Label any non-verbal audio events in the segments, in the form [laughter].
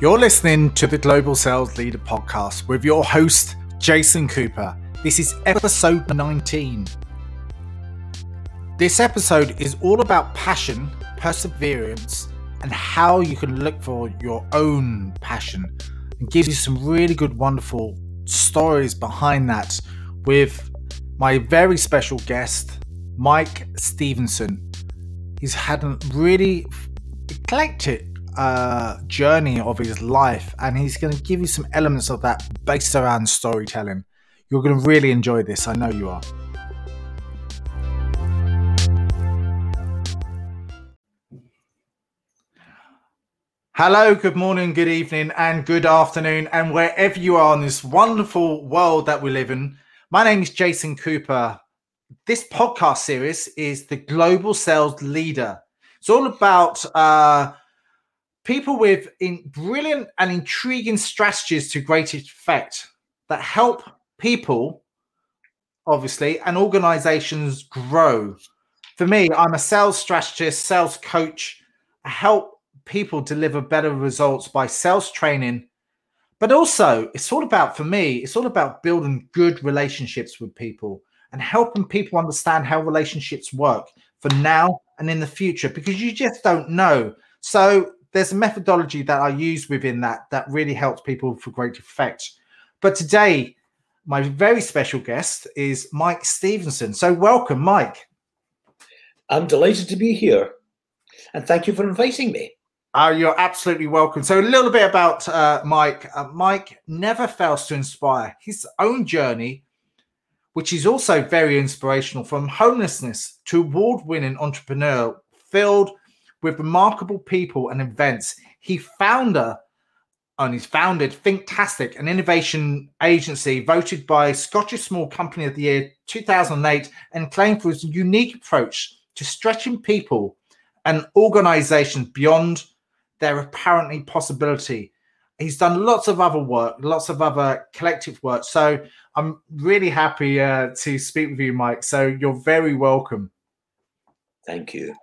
You're listening to the Global Sales Leader podcast with your host, Jason Cooper. This is episode 19. This episode is all about passion, perseverance, and how you can look for your own passion and gives you some really good, wonderful stories behind that with my very special guest, Mike Stevenson. He's had a really eclectic uh, journey of his life, and he's going to give you some elements of that based around storytelling. You're going to really enjoy this. I know you are. Hello, good morning, good evening, and good afternoon, and wherever you are in this wonderful world that we live in. My name is Jason Cooper. This podcast series is the Global Sales Leader. It's all about uh, people with in brilliant and intriguing strategies to great effect that help people, obviously, and organizations grow. For me, I'm a sales strategist, sales coach. I help people deliver better results by sales training. But also, it's all about, for me, it's all about building good relationships with people and helping people understand how relationships work for now and in the future because you just don't know. So, there's a methodology that I use within that that really helps people for great effect. But today, my very special guest is Mike Stevenson. So, welcome, Mike. I'm delighted to be here, and thank you for inviting me. Uh, you're absolutely welcome. So, a little bit about uh, Mike. Uh, Mike never fails to inspire his own journey, which is also very inspirational from homelessness to award winning entrepreneur filled with remarkable people and events. He founder and he's founded Thinktastic, an innovation agency voted by Scottish Small Company of the Year 2008 and claimed for his unique approach to stretching people and organizations beyond their apparently possibility. He's done lots of other work, lots of other collective work. So I'm really happy uh, to speak with you, Mike. So you're very welcome. Thank you.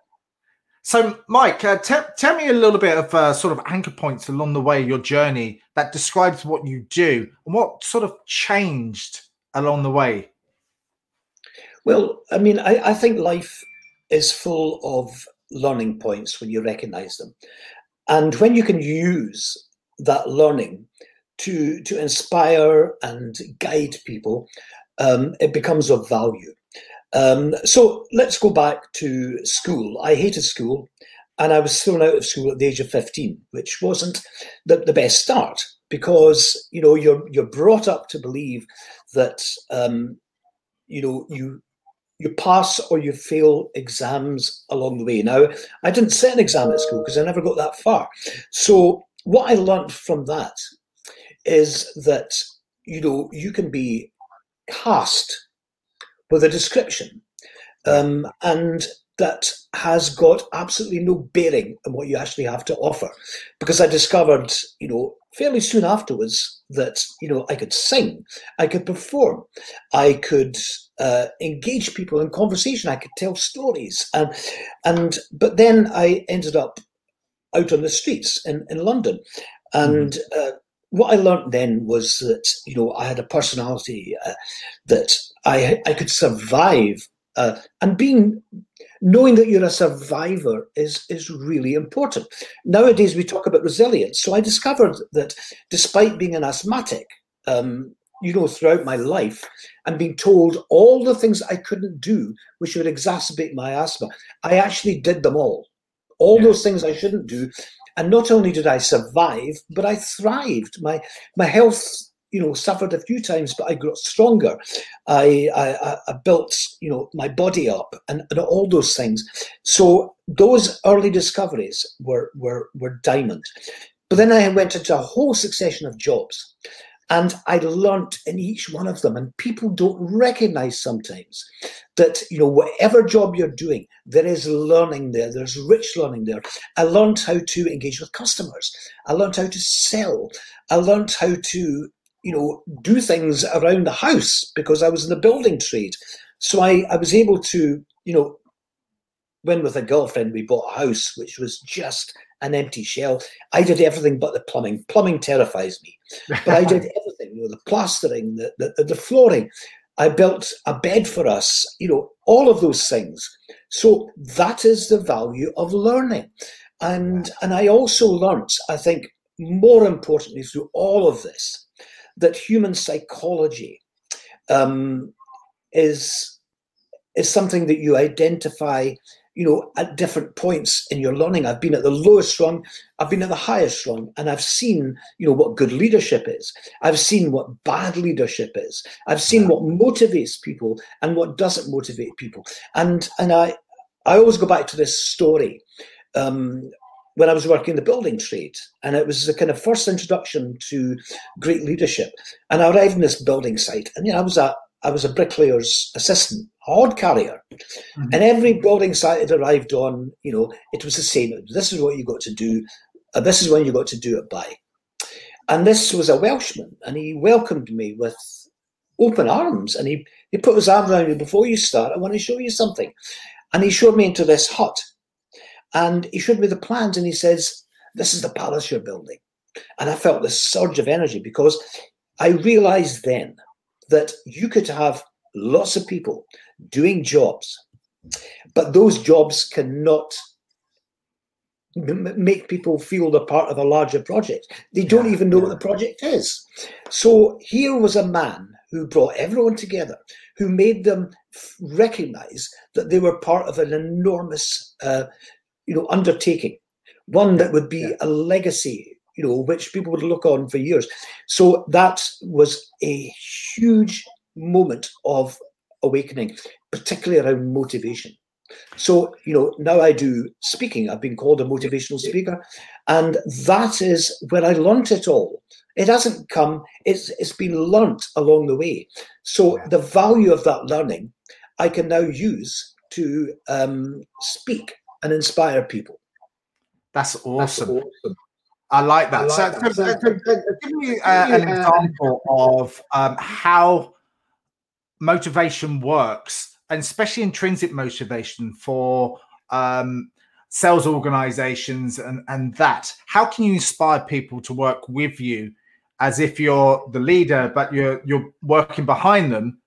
So, Mike, uh, t- tell me a little bit of uh, sort of anchor points along the way, your journey that describes what you do and what sort of changed along the way. Well, I mean, I, I think life is full of learning points when you recognize them. And when you can use that learning to, to inspire and guide people, um, it becomes of value. Um, so let's go back to school. I hated school and I was thrown out of school at the age of 15, which wasn't the, the best start because, you know, you're, you're brought up to believe that, um, you know, you, you pass or you fail exams along the way. Now, I didn't set an exam at school because I never got that far. So what I learned from that is that, you know, you can be cast with a description. Um, and that has got absolutely no bearing on what you actually have to offer. Because I discovered, you know, fairly soon afterwards that, you know, I could sing, I could perform, I could uh, engage people in conversation, I could tell stories. And, and but then I ended up out on the streets in, in London. And mm. uh, what I learned then was that, you know, I had a personality uh, that I I could survive, uh, and being knowing that you're a survivor is is really important. Nowadays we talk about resilience, so I discovered that despite being an asthmatic, um, you know, throughout my life, and being told all the things I couldn't do, which would exacerbate my asthma, I actually did them all. All yeah. those things I shouldn't do, and not only did I survive, but I thrived. My my health you know suffered a few times but i got stronger. I i, I built you know my body up and, and, all those things. So those early discoveries were were were diamond. But then i went into a whole succession of jobs and i learnt in each one of them and people don't recognize sometimes that you know whatever job you're doing there is learning there there's rich learning there. I learned how to engage with customers. I learned how to sell. I learned how to you know, do things around the house because I was in the building trade. So I, I was able to, you know, when with a girlfriend we bought a house which was just an empty shell. I did everything but the plumbing. Plumbing terrifies me, but I did [laughs] everything. You know, the plastering, the, the the flooring. I built a bed for us. You know, all of those things. So that is the value of learning, and and I also learnt. I think more importantly through all of this, that human psychology um, is is something that you identify you know, at different points in your learning. I've been at the lowest rung, I've been at the highest rung, and I've seen, you know, what good leadership is. I've seen what bad leadership is. I've seen what motivates people and what doesn't motivate people. And and I I always go back to this story. Um, when I was working in the building trade, and it was the kind of first introduction to great leadership. And I arrived in this building site, and you know, I was a I was a bricklayer's assistant a hod carrier. Mm-hmm. And every building site it arrived on, you know, it was the same. This is what you got to do. Uh, this is when you got to do it by. And this was a Welshman, and he welcomed me with open arms. And he, he put his arm around me before you start. I want to show you something. And he showed me into this hut. And he showed me the plans, and he says, This is the palace you're building. And I felt this surge of energy because I realized then that you could have lots of people doing jobs, but those jobs cannot make people feel they're part of a larger project. They don't yeah, even know yeah. what the project is. So here was a man who brought everyone together, who made them recognize that they were part of an enormous, uh, you know, undertaking, one that would be yeah. a legacy you know, which people would look on for years. So that was a huge moment of awakening, particularly around motivation. So, you know, now I do speaking. I've been called a motivational speaker, and that is where I learnt it all. It hasn't come, it's it's been learnt along the way. So the value of that learning I can now use to um, speak and inspire people. That's awesome. That's awesome. I like that. I like so, that. so, so, give me uh, an example of um, how motivation works, and especially intrinsic motivation for um, sales organizations and, and that. How can you inspire people to work with you as if you're the leader, but you're you're working behind them,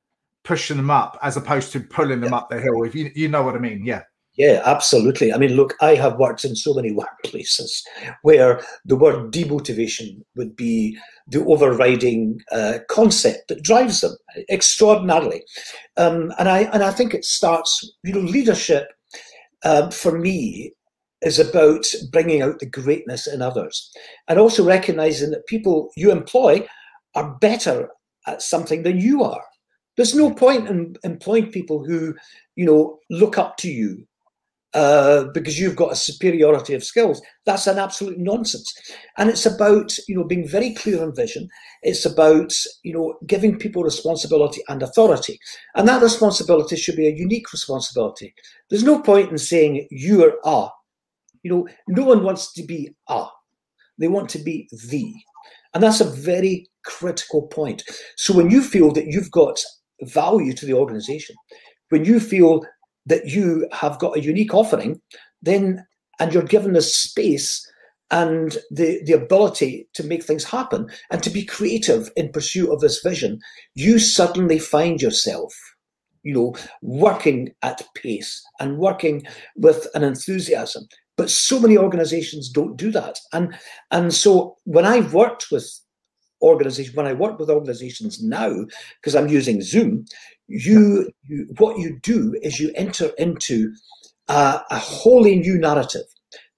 pushing them up as opposed to pulling them yeah. up the hill? If you you know what I mean, yeah. Yeah, absolutely. I mean, look, I have worked in so many workplaces where the word demotivation would be the overriding uh, concept that drives them extraordinarily. Um, and I and I think it starts, you know, leadership um, for me is about bringing out the greatness in others and also recognizing that people you employ are better at something than you are. There's no point in employing people who, you know, look up to you uh, because you've got a superiority of skills. That's an absolute nonsense. And it's about, you know, being very clear on vision. It's about, you know, giving people responsibility and authority. And that responsibility should be a unique responsibility. There's no point in saying you are a. You know, no one wants to be a. They want to be the. And that's a very critical point. So when you feel that you've got value to the organization, when you feel that you have got a unique offering, then and you're given the space and the, the ability to make things happen and to be creative in pursuit of this vision, you suddenly find yourself, you know, working at pace and working with an enthusiasm. But so many organizations don't do that. And and so when I've worked with organizations, when I work with organizations now, because I'm using Zoom, you, you what you do is you enter into a, a wholly new narrative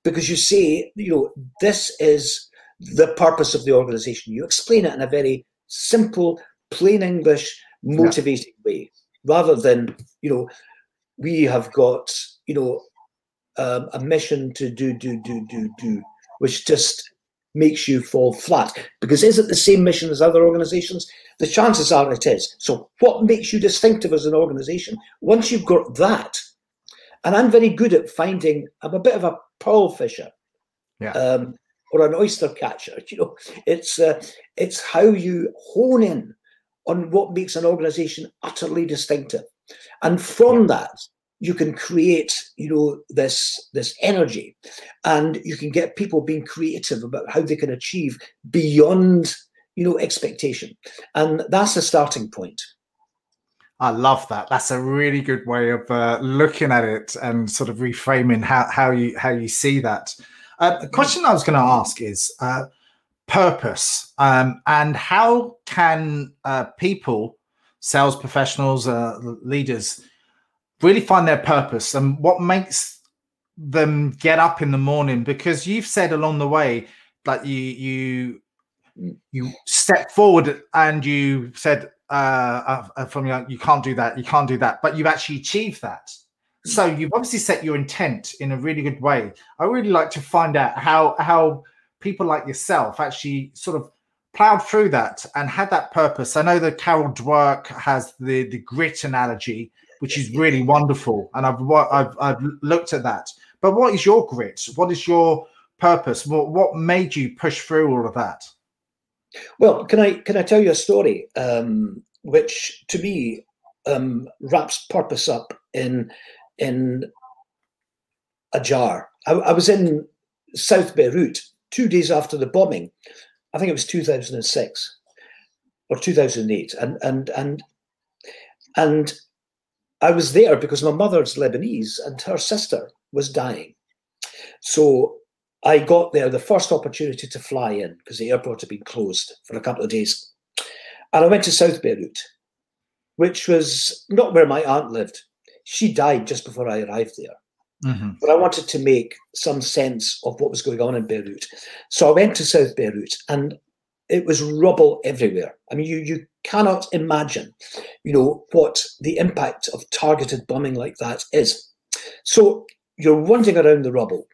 because you say, you know, this is the purpose of the organization. You explain it in a very simple, plain English, motivating yeah. way, rather than, you know, we have got, you know, um, a mission to do, do, do, do, do, which just makes you fall flat. Because is it the same mission as other organizations? The chances are it is. So, what makes you distinctive as an organization? Once you've got that, and I'm very good at finding, I'm a bit of a pearl fisher. Yeah. Um, or an oyster catcher, [laughs] you know, it's uh, it's how you hone in on what makes an organization utterly distinctive, and from that, you can create you know this this energy. And you can get people being creative about how they can achieve beyond you know expectation. And that's a starting point. I love that. That's a really good way of uh, looking at it and sort of reframing how, how you how you see that. Uh, the question I was going to ask is uh, purpose. Um, and how can uh, people, sales professionals, uh, leaders, really find their purpose and what makes them get up in the morning? Because you've said along the way that you you you step forward and you said uh, uh, from you, you can't do that, you can't do that, but you've actually achieved that. So you've obviously set your intent in a really good way. I really like to find out how how people like yourself actually sort of plowed through that and had that purpose. I know that Carol Dweck has the the grit analogy, which is really wonderful, and I've I've I've looked at that. But what is your grit? What is your purpose? What what made you push through all of that? Well, can I can I tell you a story um, which to me um, wraps purpose up in in a jar. I, I, was in South Beirut two days after the bombing. I think it was 2006 or 2008, and and and and I was there because my mother's Lebanese and her sister was dying. So I got there the first opportunity to fly in because the airport had been closed for a couple of days. And I went to South Beirut, which was not where my aunt lived. She died just before I arrived there. Mm-hmm. But I wanted to make some sense of what was going on in Beirut. So I went to South Beirut and it was rubble everywhere. I mean, you, you cannot imagine, you know, what the impact of targeted bombing like that is. So you're wandering around the rubble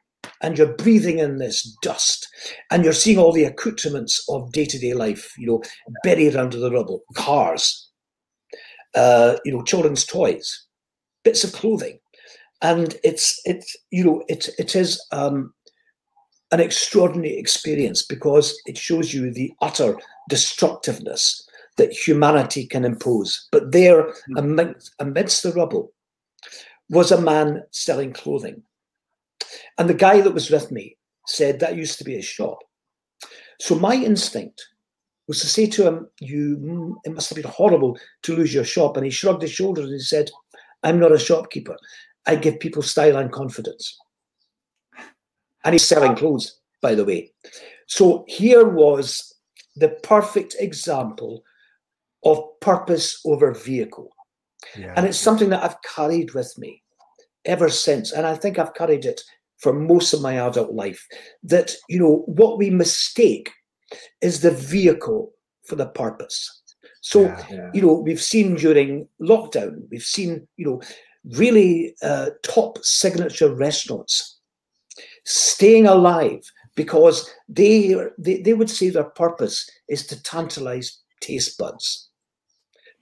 and you're breathing in this dust and you're seeing all the accoutrements of day-to-day life you know buried under the rubble cars uh, you know children's toys bits of clothing and it's it's you know it, it is um, an extraordinary experience because it shows you the utter destructiveness that humanity can impose but there hmm. amidst, amidst the rubble was a man selling clothing and the guy that was with me said that used to be his shop. So my instinct was to say to him, "You, it must have been horrible to lose your shop." And he shrugged his shoulders and he said, "I'm not a shopkeeper. I give people style and confidence." And he's selling clothes, by the way. So here was the perfect example of purpose over vehicle. Yeah. And it's something that I've carried with me ever since. And I think I've carried it for most of my adult life that you know what we mistake is the vehicle for the purpose so yeah, yeah. you know we've seen during lockdown we've seen you know really uh, top signature restaurants staying alive because they, they they would say their purpose is to tantalize taste buds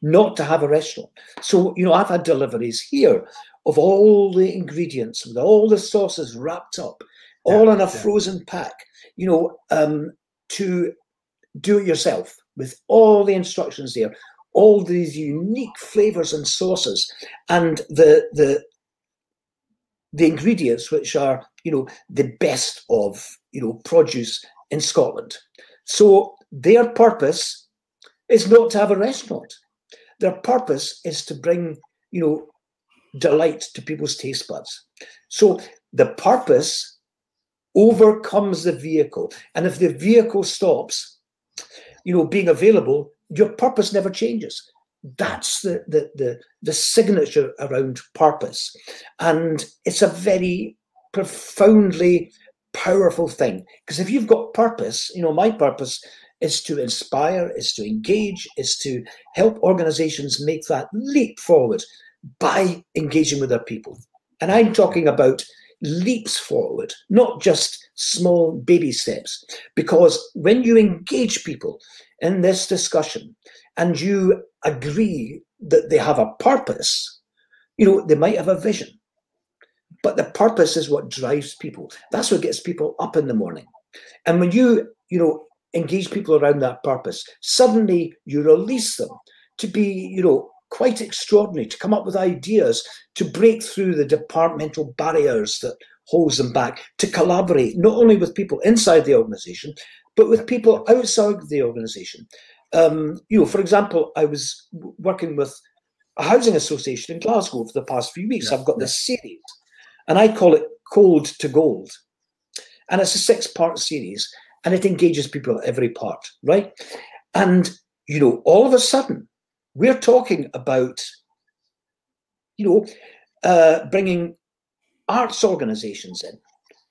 not to have a restaurant. So you know i've had deliveries here of all the ingredients with all the sauces wrapped up, all in a frozen pack, you know, um, to do it yourself with all the instructions there, all these unique flavors and sauces, and the the the ingredients which are you know the best of you know produce in Scotland. So their purpose is not to have a restaurant. Their purpose is to bring you know delight to people's taste buds. So the purpose overcomes the vehicle. And if the vehicle stops, you know, being available, your purpose never changes. That's the the the, the signature around purpose. And it's a very profoundly powerful thing. Because if you've got purpose, you know, my purpose is to inspire, is to engage, is to help organizations make that leap forward by engaging with their people. And I'm talking about leaps forward, not just small baby steps. Because when you engage people in this discussion and you agree that they have a purpose, you know, they might have a vision. But the purpose is what drives people. That's what gets people up in the morning. And when you, you know, engage people around that purpose, suddenly you release them to be, you know, quite extraordinary to come up with ideas to break through the departmental barriers that holds them back, to collaborate not only with people inside the organization, but with people outside the organization. Um, you know, for example, I was working with a housing association in Glasgow for the past few weeks. Yeah. I've got this series, and I call it Cold to Gold. And it's a six part series, and it engages people at every part, right? And, you know, all of a sudden, we're talking about, you know, uh, bringing arts organizations in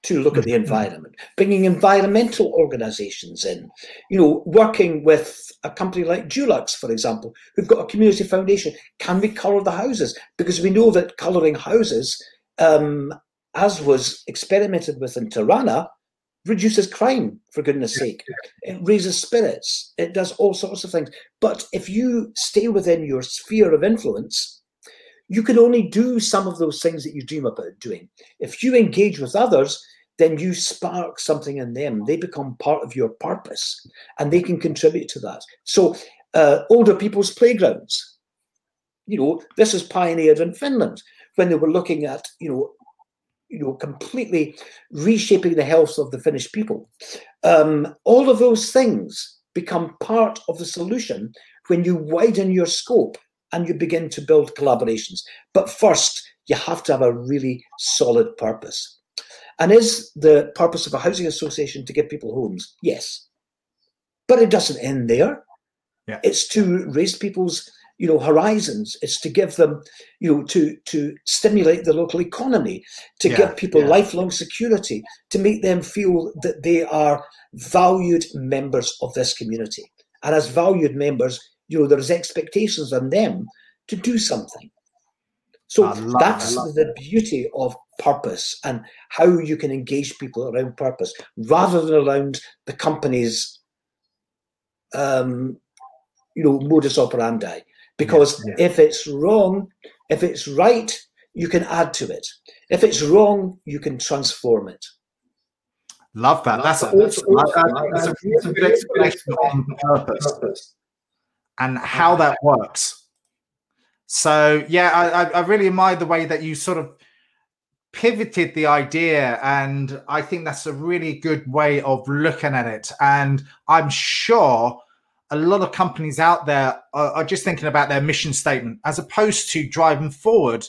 to look at the mm-hmm. environment, bringing environmental organizations in, you know, working with a company like Dulux, for example, who've got a community foundation. Can we colour the houses? Because we know that colouring houses, um, as was experimented with in Tirana, reduces crime, for goodness sake. It raises spirits. It does all sorts of things. But if you stay within your sphere of influence, you can only do some of those things that you dream about doing. If you engage with others, then you spark something in them. They become part of your purpose and they can contribute to that. So, uh, older people's playgrounds, you know, this is pioneered in Finland when they were looking at, you know, you know, completely reshaping the health of the Finnish people. Um, all of those things become part of the solution when you widen your scope and you begin to build collaborations. But first, you have to have a really solid purpose. And is the purpose of a housing association to give people homes? Yes. But it doesn't end there. Yeah. It's to raise people's you know horizons. It's to give them you know to to stimulate the local economy to yeah, give people yeah. lifelong security to make them feel that they are valued members of this community. And as valued members you know there's expectations on them to do something. So that's the beauty of purpose and how you can engage people around purpose rather than around the company's um, you know modus operandi because yeah, yeah. if it's wrong if it's right you can add to it. If it's wrong you can transform it. Love that. That's, a, that's, that's, a, that's a good explanation on purpose. And how that works. So yeah I, I really admire the way that you sort of pivoted the idea and i think that's a really good way of looking at it. And i'm sure a lot of companies out there are, are, just thinking about their mission statement as opposed to driving forward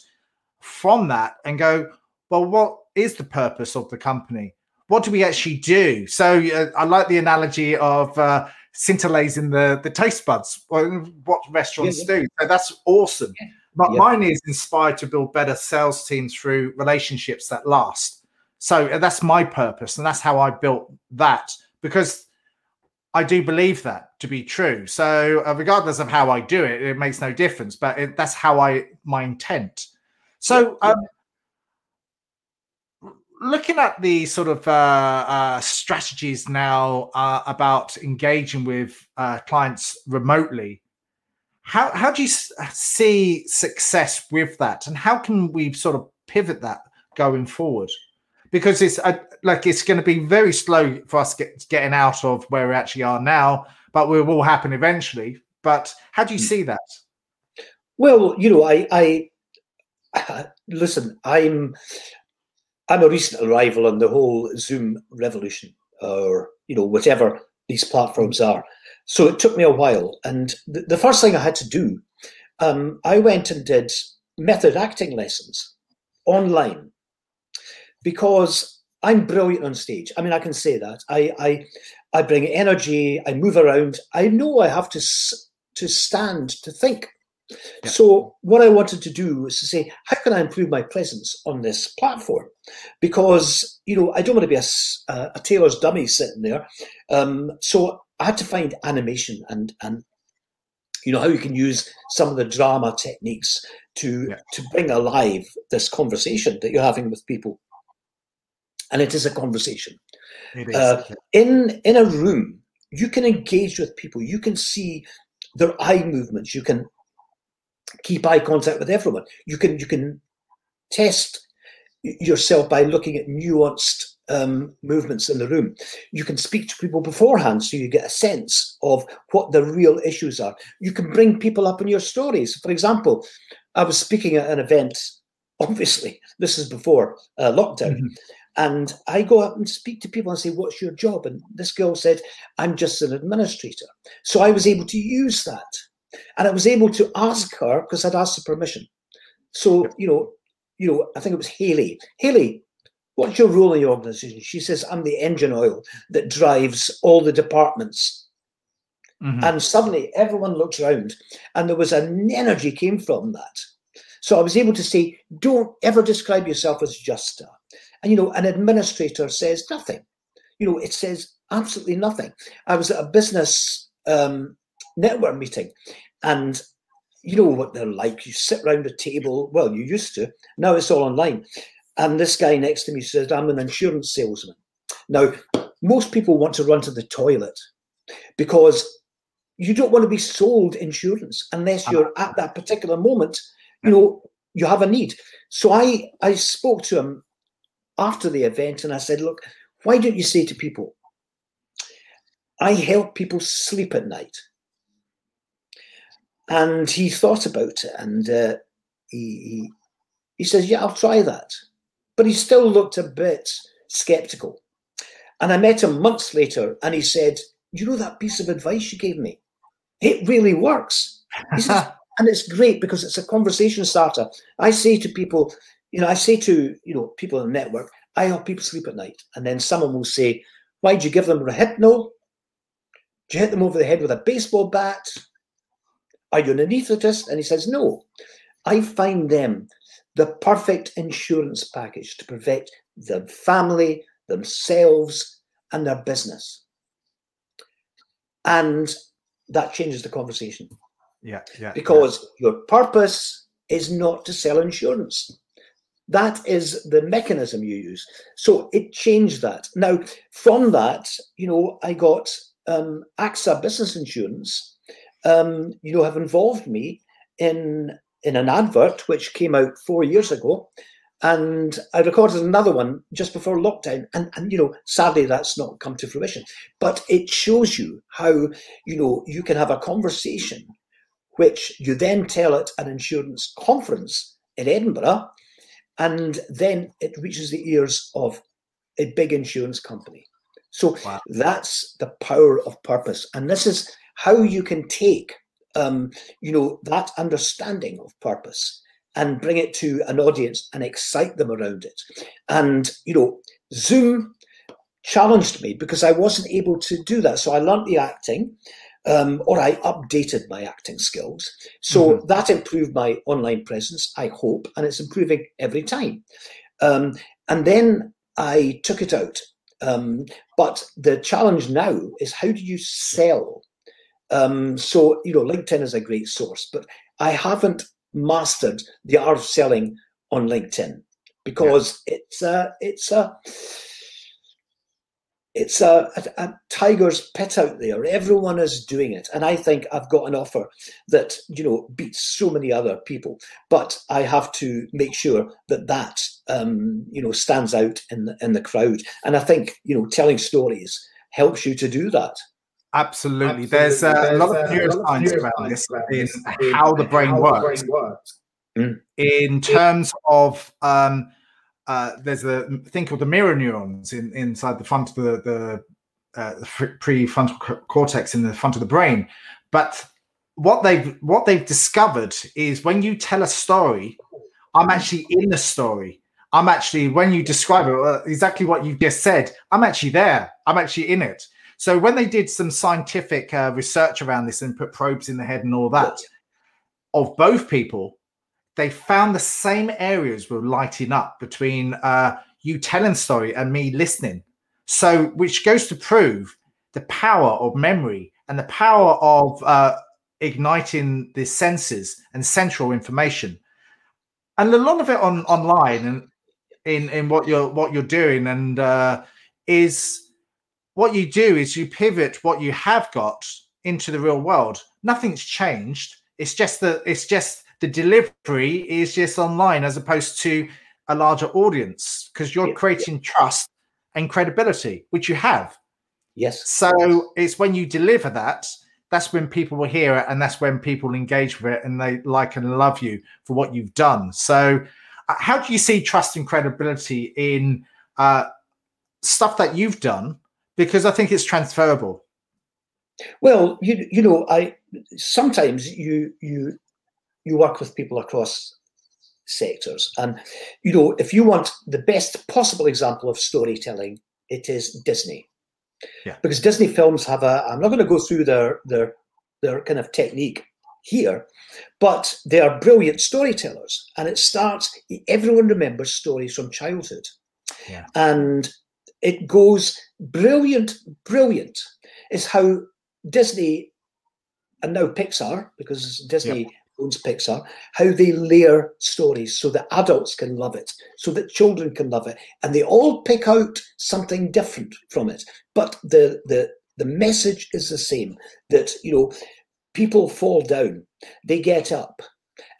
from that and go well what is the purpose of the company what do we actually do so uh, i like the analogy of uh, in the the taste buds what restaurants yeah, yeah. do so that's awesome yeah. But mine is inspired to build better sales teams through relationships that last. So uh, that's my purpose, and that's how I built that because I do believe that to be true. So uh, regardless of how I do it, it makes no difference. But it, that's how I my intent. So. Um, looking at the sort of uh, uh, strategies now uh, about engaging with uh, clients remotely, how how do you see success with that, and how can we sort of pivot that going forward? Because it's uh, like it's going to be very slow for us get, getting out of where we actually are now, but it will happen eventually. But how do you hmm. see that? Well, you know, I, I uh, [sighs] listen. I'm I'm a recent arrival on the whole Zoom revolution, or you know, whatever these platforms are. So it took me a while. And the, the first thing I had to do, um, I went and did method acting lessons online because I'm brilliant on stage. I mean, I can say that. I, I, I bring energy. I move around. I know I have to to stand to think. Yeah. So what I wanted to do was to say, how can I improve my presence on this platform? Because you know I don't want to be a, a tailor's dummy sitting there. Um, so I had to find animation and and you know how you can use some of the drama techniques to yeah. to bring alive this conversation that you're having with people and it is a conversation uh, in in a room you can engage with people you can see their eye movements you can keep eye contact with everyone you can you can test yourself by looking at nuanced um, movements in the room. You can speak to people beforehand so you get a sense of what the real issues are. You can bring people up in your stories. For example, I was speaking at an event, obviously, this is before uh, lockdown. Mm-hmm. And I go up and speak to people and say, What's your job? And this girl said, I'm just an administrator. So I was able to use that. And I was able to ask her because I'd asked her permission. So, you know, you know, I think it was Haley. Haley, what's your role in your organization? She says, I'm the engine oil that drives all the departments. Mm-hmm. And suddenly everyone looks around and there was an energy came from that. So I was able to say, don't ever describe yourself as just a. And you know, an administrator says nothing. You know, it says absolutely nothing. I was at a business um, network meeting and you know what they're like. You sit around a table. Well, you used to. Now it's all online. And this guy next to me says, I'm an insurance salesman. Now, most people want to run to the toilet because you don't want to be sold insurance unless you're at that particular moment, you know, you have a need. So I, I spoke to him after the event and I said, look, why don't you say to people, I help people sleep at night. And he thought about it and uh, he, he, he says, yeah, I'll try that but he still looked a bit skeptical. And I met him months later and he said, You know that piece of advice you gave me? It really works. Says, [laughs] and it's great because it's a conversation starter. I say to people, you know, I say to, you know, people in the network, I help people sleep at night. And then someone will say, Why'd you give them Rohypnol? Do you hit them over the head with a baseball bat? Are you an anaesthetist? And he says, No. I find them the perfect insurance package to protect the family, themselves, and their business. And that changes the conversation. Yeah, yeah. Because yeah. your purpose is not to sell insurance. That is the mechanism you use. So it changed that. Now, from that, you know, I got um, AXA Business Insurance, um, you know, have involved me in in an advert which came out four years ago. And I recorded another one just before lockdown. And, and, you know, sadly, that's not come to fruition. But it shows you how, you know, you can have a conversation which you then tell at an insurance conference in Edinburgh. And then it reaches the ears of a big insurance company. So wow. that's the power of purpose. And this is how you can take um, you know, that understanding of purpose and bring it to an audience and excite them around it. And, you know, Zoom challenged me because I wasn't able to do that. So I learned the acting. Um, or I updated my acting skills. So mm-hmm. that improved my online presence, I hope, and it's improving every time. Um, and then I took it out. Um, but the challenge now is how do you sell um, so, you know, LinkedIn is a great source, but I haven't mastered the art of selling on LinkedIn because yeah. it's a, it's a, it's a, a, a, tiger's pit out there. Everyone is doing it. And I think I've got an offer that, you know, beats so many other people. But I have to make sure that that, um, you know, stands out in the, in the crowd. And I think, you know, telling stories helps you to do that. Absolutely. Absolutely. There's, uh, There's, a lot of neuroscience uh, around this in, in how the brain how works. The brain works. Mm. In terms of, um, uh, there's a thing called the mirror neurons in, inside the front of the, the, uh, prefrontal cortex in the front of the brain. But what they've what they've discovered is when you tell a story, I'm actually in the story. I'm actually when you describe it exactly what you just said. I'm actually there. I'm actually in it. So when they did some scientific uh, research around this and put probes in the head and all that, of both people, they found the same areas were lighting up between uh, you telling story and me listening. So which goes to prove the power of memory and the power of uh, igniting the senses and central information. And a lot of it on online and in in what you're what you're doing and uh, is what you do is you pivot what you have got into the real world. Nothing's changed. It's just that it's just the delivery is just online as opposed to a larger audience because you're creating trust and credibility, which you have. Yes. So it's when you deliver that, that's when people will hear it and that's when people engage with it and they like and love you for what you've done. So, uh, how do you see trust and credibility in uh, stuff that you've done? Because I think it's transferable. Well, you you know, I sometimes you you you work with people across sectors, and you know, if you want the best possible example of storytelling, it is Disney. Yeah. Because Disney films have a. I'm not going to go through their their their kind of technique here, but they are brilliant storytellers, and it starts. Everyone remembers stories from childhood, yeah. and it goes brilliant, brilliant. Is how Disney and now Pixar, because Disney yep. Owns Pixar, how they layer stories so that adults can love it, so that children can love it, and they all pick out something different from it. But the the the message is the same that you know people fall down, they get up,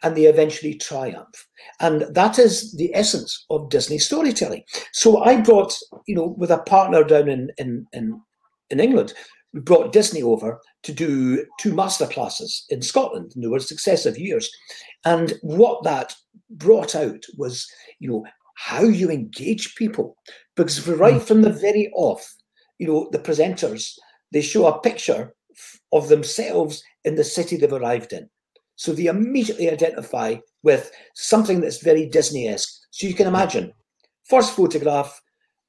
and they eventually triumph. And that is the essence of Disney storytelling. So I brought, you know, with a partner down in in in, in England, brought Disney over to do two master classes in Scotland, and there were successive years. And what that brought out was, you know, how you engage people. Because right hmm. from the very off, you know, the presenters, they show a picture of themselves in the city they've arrived in. So they immediately identify with something that's very Disney-esque. So you can imagine, first photograph,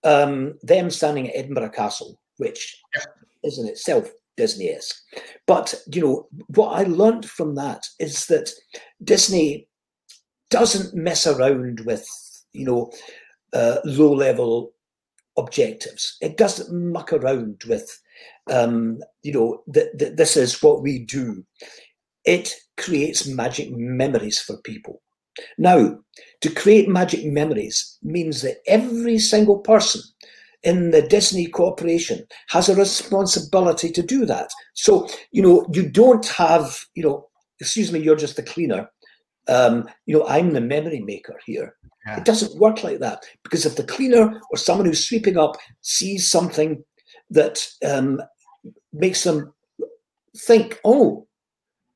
um, them standing at Edinburgh Castle, which is in itself Disney-esque. But you know what I learned from that is that Disney doesn't mess around with you know uh, low-level objectives. It doesn't muck around with um, you know that th- this is what we do. It creates magic memories for people. Now, to create magic memories means that every single person in the Disney Corporation has a responsibility to do that. So, you know, you don't have, you know, excuse me, you're just the cleaner. Um, you know, I'm the memory maker here. Yeah. It doesn't work like that because if the cleaner or someone who's sweeping up sees something that um, makes them think, oh,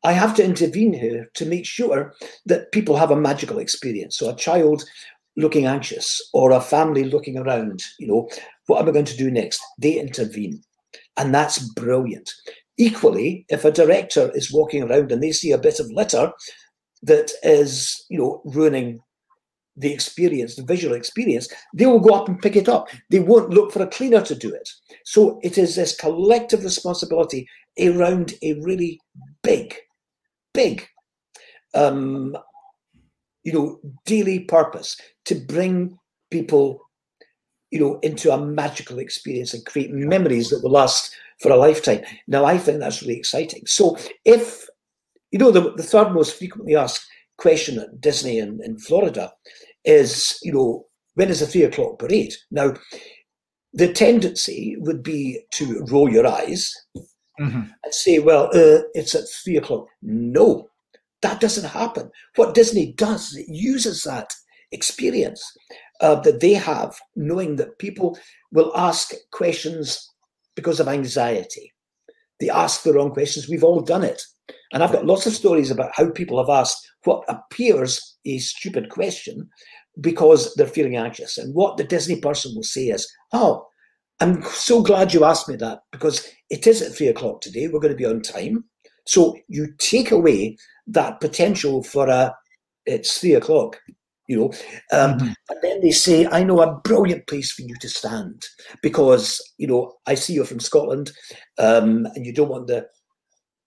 I have to intervene here to make sure that people have a magical experience. So a child looking anxious or a family looking around, you know, what am I going to do next? They intervene. And that's brilliant. Equally, if a director is walking around and they see a bit of litter that is, you know, ruining the experience, the visual experience, they will go up and pick it up. They won't look for a cleaner to do it. So it is this collective responsibility around a really big, big, um, you know, daily purpose to bring people you know, into a magical experience and create memories that will last for a lifetime. Now, I think that's really exciting. So, if you know, the, the third most frequently asked question at Disney in, in Florida is, you know, when is the three o'clock parade? Now, the tendency would be to roll your eyes mm-hmm. and say, well, uh, it's at three o'clock. No, that doesn't happen. What Disney does, is it uses that experience uh, that they have, knowing that people will ask questions because of anxiety. They ask the wrong questions. We've all done it. And I've got lots of stories about how people have asked what appears a stupid question because they're feeling anxious. And what the Disney person will say is, Oh, I'm so glad you asked me that because it is at three o'clock today. We're going to be on time. So you take away that potential for a it's three o'clock you know. Um, mm-hmm. But then they say, I know a brilliant place for you to stand because, you know, I see you're from Scotland um, and you don't want the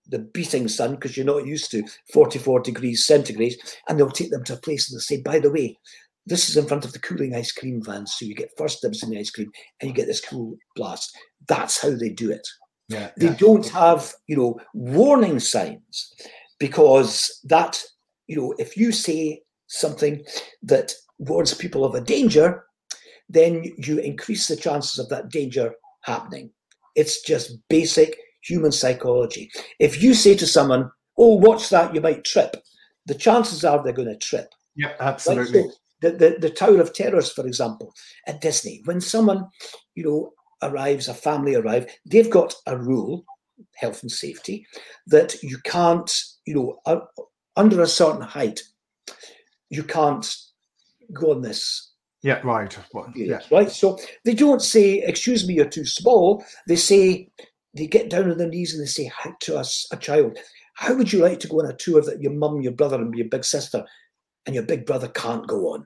the beating sun because you're not used to 44 degrees centigrade. And they'll take them to a place and they'll say, by the way, this is in front of the cooling ice cream van So you get first dibs in the ice cream and you get this cool blast. That's how they do it. Yeah, they yeah. don't have, you know, warning signs because that, you know, if you say something that warns people of a danger, then you increase the chances of that danger happening. It's just basic human psychology. If you say to someone, Oh, watch that, you might trip, the chances are they're going to trip. Yeah, absolutely. So the, the, the Tower of Terrors, for example, at Disney, when someone, you know, arrives, a family arrive, they've got a rule, health and safety, that you can't, you know, uh, under a certain height, you can't go on this. Yeah, right. Well, yeah. Right. So they don't say, excuse me, you're too small. They say, they get down on their knees and they say to us, a child, how would you like to go on a tour that your mum, your brother, and your big sister and your big brother can't go on?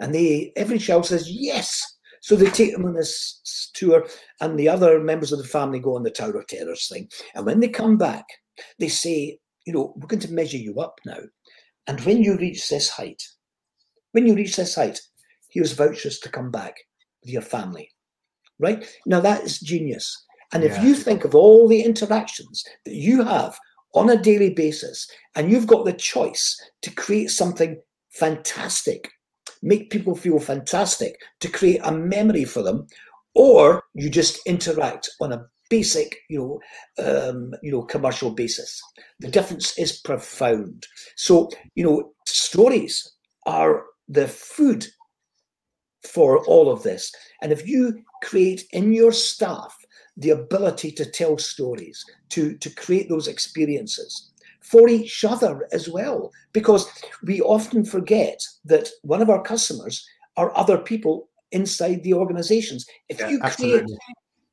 And they, every child says yes. So they take them on this tour, and the other members of the family go on the Tower of Terrors thing. And when they come back, they say, you know, we're going to measure you up now. And when you reach this height, when you reach this height, here's vouchers to come back with your family. Right? Now that is genius. And yeah. if you think of all the interactions that you have on a daily basis, and you've got the choice to create something fantastic, make people feel fantastic, to create a memory for them, or you just interact on a basic, you know, um, you know, commercial basis. The difference is profound. So, you know, stories are the food for all of this. And if you create in your staff the ability to tell stories, to, to create those experiences for each other as well. Because we often forget that one of our customers are other people inside the organizations. If yeah, you create absolutely.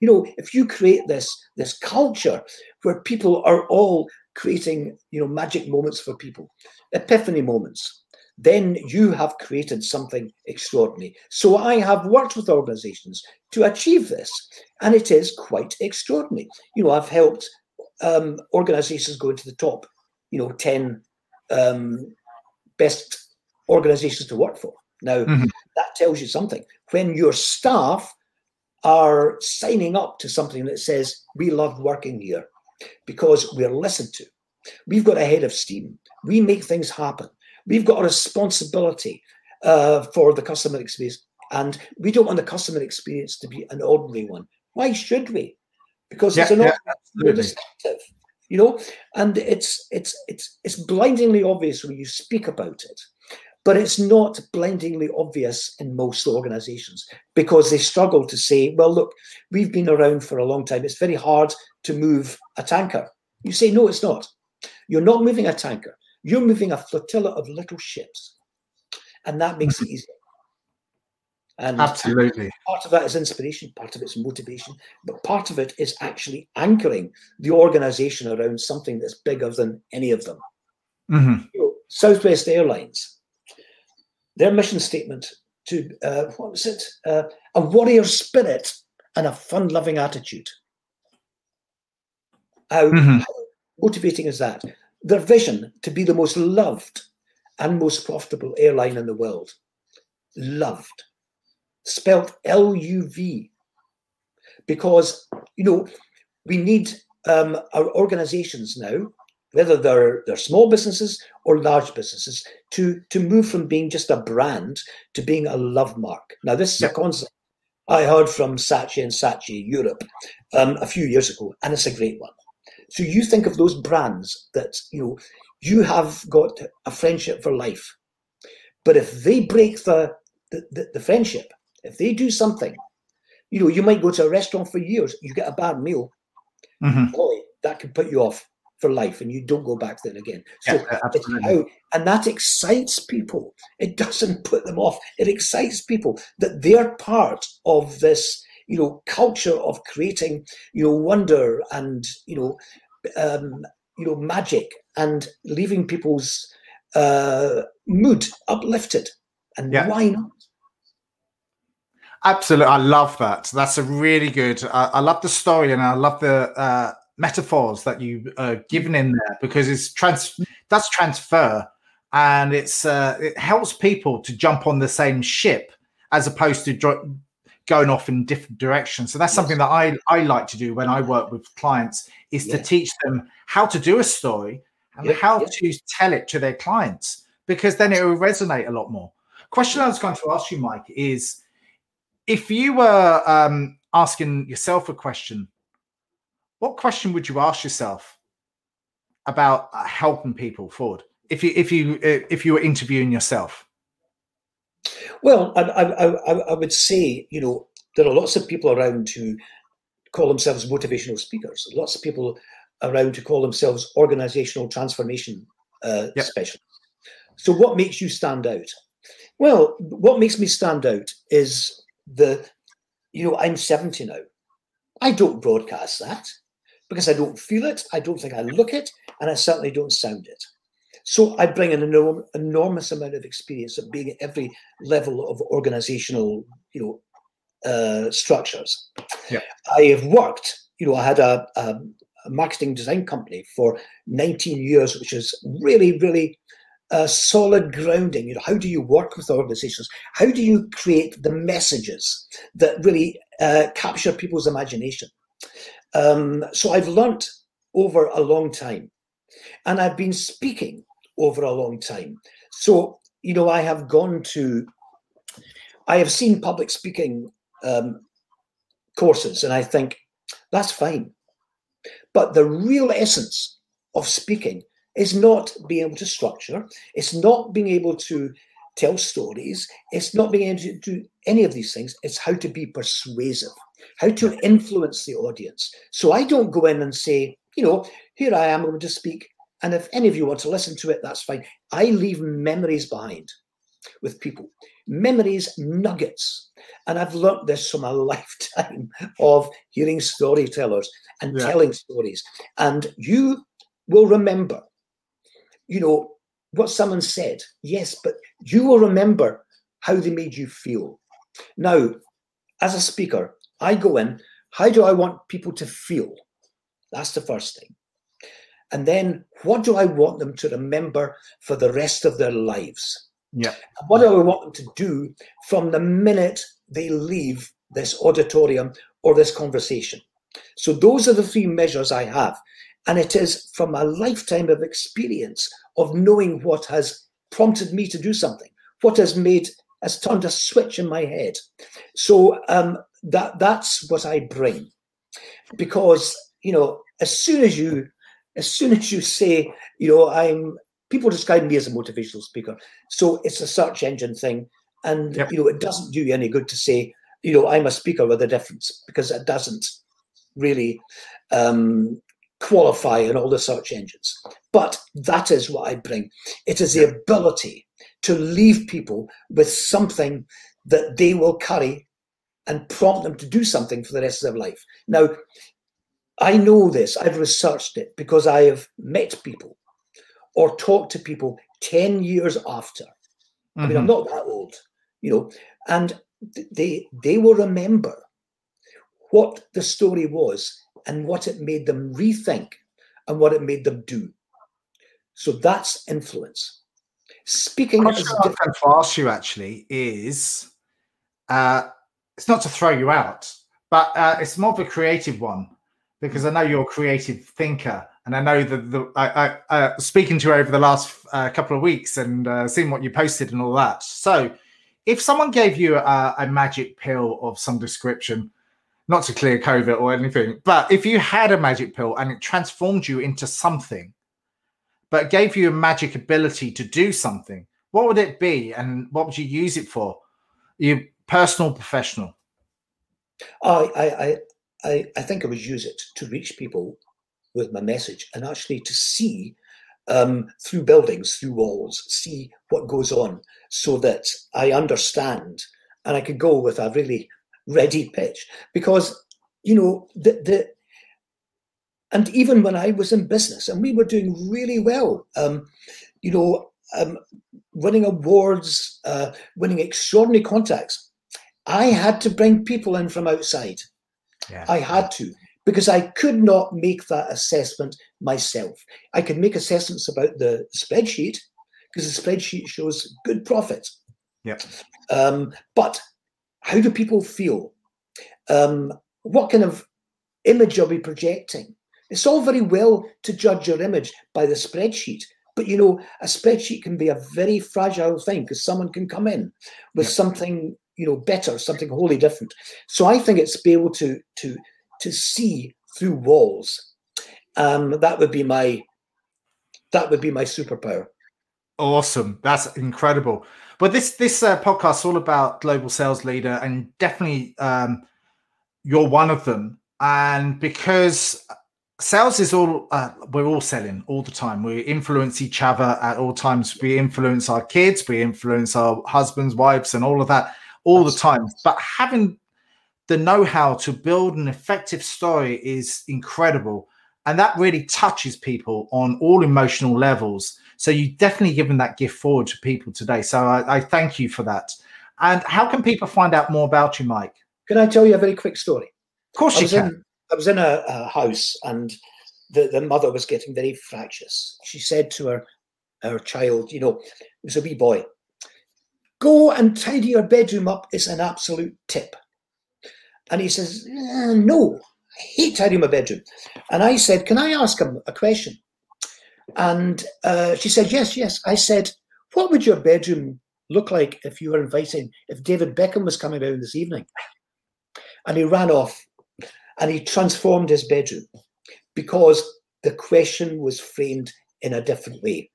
You know, if you create this this culture where people are all creating, you know, magic moments for people, epiphany moments, then you have created something extraordinary. So I have worked with organizations to achieve this, and it is quite extraordinary. You know, I've helped um, organizations go into the top, you know, 10 um, best organizations to work for. Now, mm-hmm. that tells you something. When your staff are signing up to something that says, we love working here because we're listened to, we've got a head of steam, we make things happen. We've got a responsibility uh, for the customer experience, and we don't want the customer experience to be an ordinary one. Why should we? Because yeah, it's an yeah, distinctive, you know, and it's it's it's it's blindingly obvious when you speak about it, but it's not blindingly obvious in most organizations because they struggle to say, well, look, we've been around for a long time. It's very hard to move a tanker. You say, no, it's not. You're not moving a tanker. You're moving a flotilla of little ships, and that makes it easier. And absolutely, part of that is inspiration, part of it's motivation, but part of it is actually anchoring the organization around something that's bigger than any of them. Mm-hmm. You know, Southwest Airlines, their mission statement to uh, what was it? Uh, a warrior spirit and a fun-loving attitude. How, mm-hmm. how motivating is that? their vision to be the most loved and most profitable airline in the world. Loved, spelt L U V, because you know we need um, our organizations now, whether they're they're small businesses or large businesses, to to move from being just a brand to being a love mark. Now, this is a concept I heard from Saatchi and Saatchi Europe um, a few years ago, and it's a great one. So you think of those brands that you know you have got a friendship for life, but if they break the the, the, the friendship, if they do something, you know, you might go to a restaurant for years, you get a bad meal, mm-hmm. boy, that could put you off for life and you don't go back then again. So yeah, how, and that excites people. It doesn't [laughs] put them off. It excites people that they're part of this you know culture of creating you know wonder and you know um, you know magic and leaving people's uh, mood uplifted and yeah. why not absolutely i love that that's a really good uh, i love the story and i love the uh, metaphors that you uh, given in there because it's trans that's transfer and it's uh, it helps people to jump on the same ship as opposed to going off in different directions. So that's yes. something that I, I like to do when I work with clients is yeah. to teach them how to do a story and how to tell it to their clients because then it will resonate a lot more. Question I was going to ask you, Mike, is if you were um, asking yourself a question, what question would you ask yourself about uh, helping people forward? If you if you uh, if you were interviewing yourself, Well, I, I, I, I would say, you know, there are lots of people around who call themselves motivational speakers. Lots of people around who call themselves organizational transformation uh, yep. specialists. So, what makes you stand out? Well, what makes me stand out is the, you know, I'm 70 now. I don't broadcast that because I don't feel it, I don't think I look it, and I certainly don't sound it. So I bring an enorm- enormous amount of experience of being at every level of organizational, you know, uh, structures. Yeah. I have worked, you know, I had a, a, a, marketing design company for 19 years, which is really, really a solid grounding. You know, how do you work with organizations? How do you create the messages that really uh, capture people's imagination? Um, so I've learnt over a long time, and I've been speaking over a long time. So you know, I have gone to, I have seen public speaking um, courses, and I think that's fine. But the real essence of speaking is not being able to structure, it's not being able to tell stories, it's not being able to do any of these things. It's how to be persuasive, how to influence the audience. So I don't go in and say, you know, here I am, I'm going to speak. And if any of you want to listen to it, that's fine. I leave memories behind with people, memories, nuggets. And I've learned this from a [laughs] lifetime of hearing storytellers and yeah. telling stories. And you will remember you know, what someone said, yes, but you will remember how they made you feel. Now, as a speaker, I go in, how do I want people to feel? That's the first thing. And then what do I want them to remember for the rest of their lives? Yeah. what do I want them to do from the minute they leave this auditorium or this conversation? So those are the three measures I have. And it is from a lifetime of experience of knowing what has prompted me to do something, what has made has turned a switch in my head. So um, that that's what I bring, because you know, as soon as you as soon as you say, you know, I'm people describe me as a motivational speaker, so it's a search engine thing, and yep. you know, it doesn't do you any good to say, you know, I'm a speaker with a difference because it doesn't really um, qualify in all the search engines. But that is what I bring. It is the ability to leave people with something that they will carry and prompt them to do something for the rest of their life. Now, I know this, I've researched it because I have met people or talked to people 10 years after. Mm-hmm. I mean, I'm mm-hmm. not that old, you know, and they they will remember what the story was and what it made them rethink and what it made them do. So that's influence. Speaking different. to ask you actually is uh, it's not to throw you out, but uh, it's more of a creative one because I know you're a creative thinker, and I know that the I, I speaking to you over the last uh, couple of weeks and uh, seeing what you posted and all that. So, if someone gave you a, a magic pill of some description, not to clear COVID or anything, but if you had a magic pill and it transformed you into something, but gave you a magic ability to do something, what would it be and what would you use it for? You personal, professional? I, I, I, I think I would use it to reach people with my message and actually to see um, through buildings, through walls, see what goes on so that I understand and I could go with a really ready pitch because you know the the and even when I was in business and we were doing really well, um, you know, um, winning awards, uh, winning extraordinary contacts, I had to bring people in from outside. Yeah. I had to because I could not make that assessment myself. I could make assessments about the spreadsheet because the spreadsheet shows good profit. Yeah. Um, but how do people feel? Um, what kind of image are we projecting? It's all very well to judge your image by the spreadsheet, but you know, a spreadsheet can be a very fragile thing because someone can come in with yeah. something, you know, better, something wholly different. So I think it's be able to to to see through walls. Um, that would be my that would be my superpower. Awesome. That's incredible. But this this uh, podcast is all about global sales leader, and definitely um, you're one of them. And because sales is all uh, we're all selling all the time we influence each other at all times we influence our kids we influence our husbands wives and all of that all the time. But having the know-how to build an effective story is incredible. And that really touches people on all emotional levels. So you definitely given that gift forward to people today. So I, I thank you for that. And how can people find out more about you mike? Can i tell you a very quick story? Of course you can in, I was in a, a house and the, the mother was getting very fractious. She said to her, her child, you know, it was a wee boy, go and tidy your bedroom up is an absolute tip. And he says, eh, no, I hate tidying my bedroom. And I said, can I ask him a question? And uh, she said, yes, yes. I said, what would your bedroom look like if you were inviting, if David Beckham was coming down this evening? And he ran off and he transformed his bedroom because the question was framed in a different way.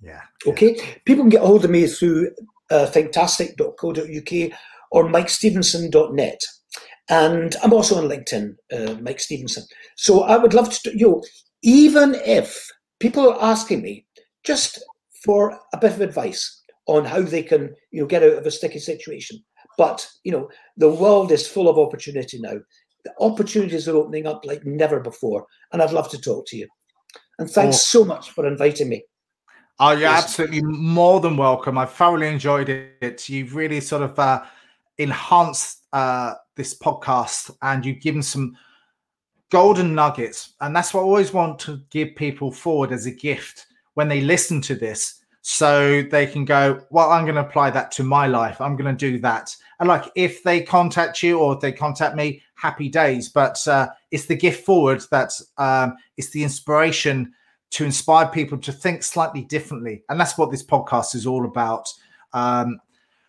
Yeah. Okay. Yeah. People can get a hold of me through uh, thinktastic.co.uk or mikestevenson.net. And I'm also on LinkedIn, uh, Mike Stevenson. So I would love to, you know, even if people are asking me just for a bit of advice on how they can, you know, get out of a sticky situation. But, you know, the world is full of opportunity now the opportunities are opening up like never before. And I'd love to talk to you. And thanks oh. so much for inviting me. Oh, you're yes. absolutely more than welcome. I thoroughly enjoyed it. You've really sort of uh, enhanced uh, this podcast and you've given some golden nuggets. And that's what I always want to give people forward as a gift when they listen to this so they can go, well, I'm going to apply that to my life. I'm going to do that. And like if they contact you or if they contact me, happy days. But uh, it's the gift forward that um, it's the inspiration to inspire people to think slightly differently. And that's what this podcast is all about. Um,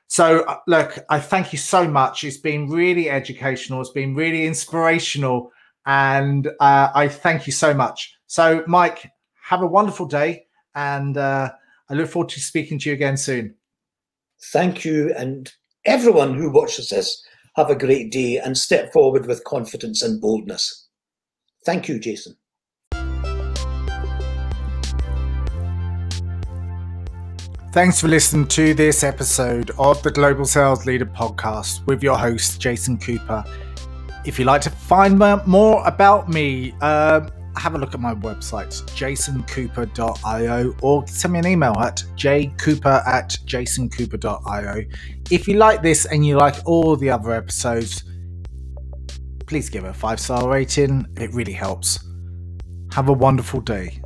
so, uh, look, I thank you so much. It's been really educational, it's been really inspirational. And uh, I thank you so much. So, Mike, have a wonderful day. And uh, I look forward to speaking to you again soon. Thank you. And everyone who watches this, have a great day and step forward with confidence and boldness. Thank you, Jason. Thanks for listening to this episode of the Global Sales Leader podcast with your host, Jason Cooper. If you'd like to find more about me, uh, have a look at my website, jasoncooper.io, or send me an email at jcooper at jasoncooper.io. If you like this and you like all the other episodes, please give it a five star rating. It really helps. Have a wonderful day.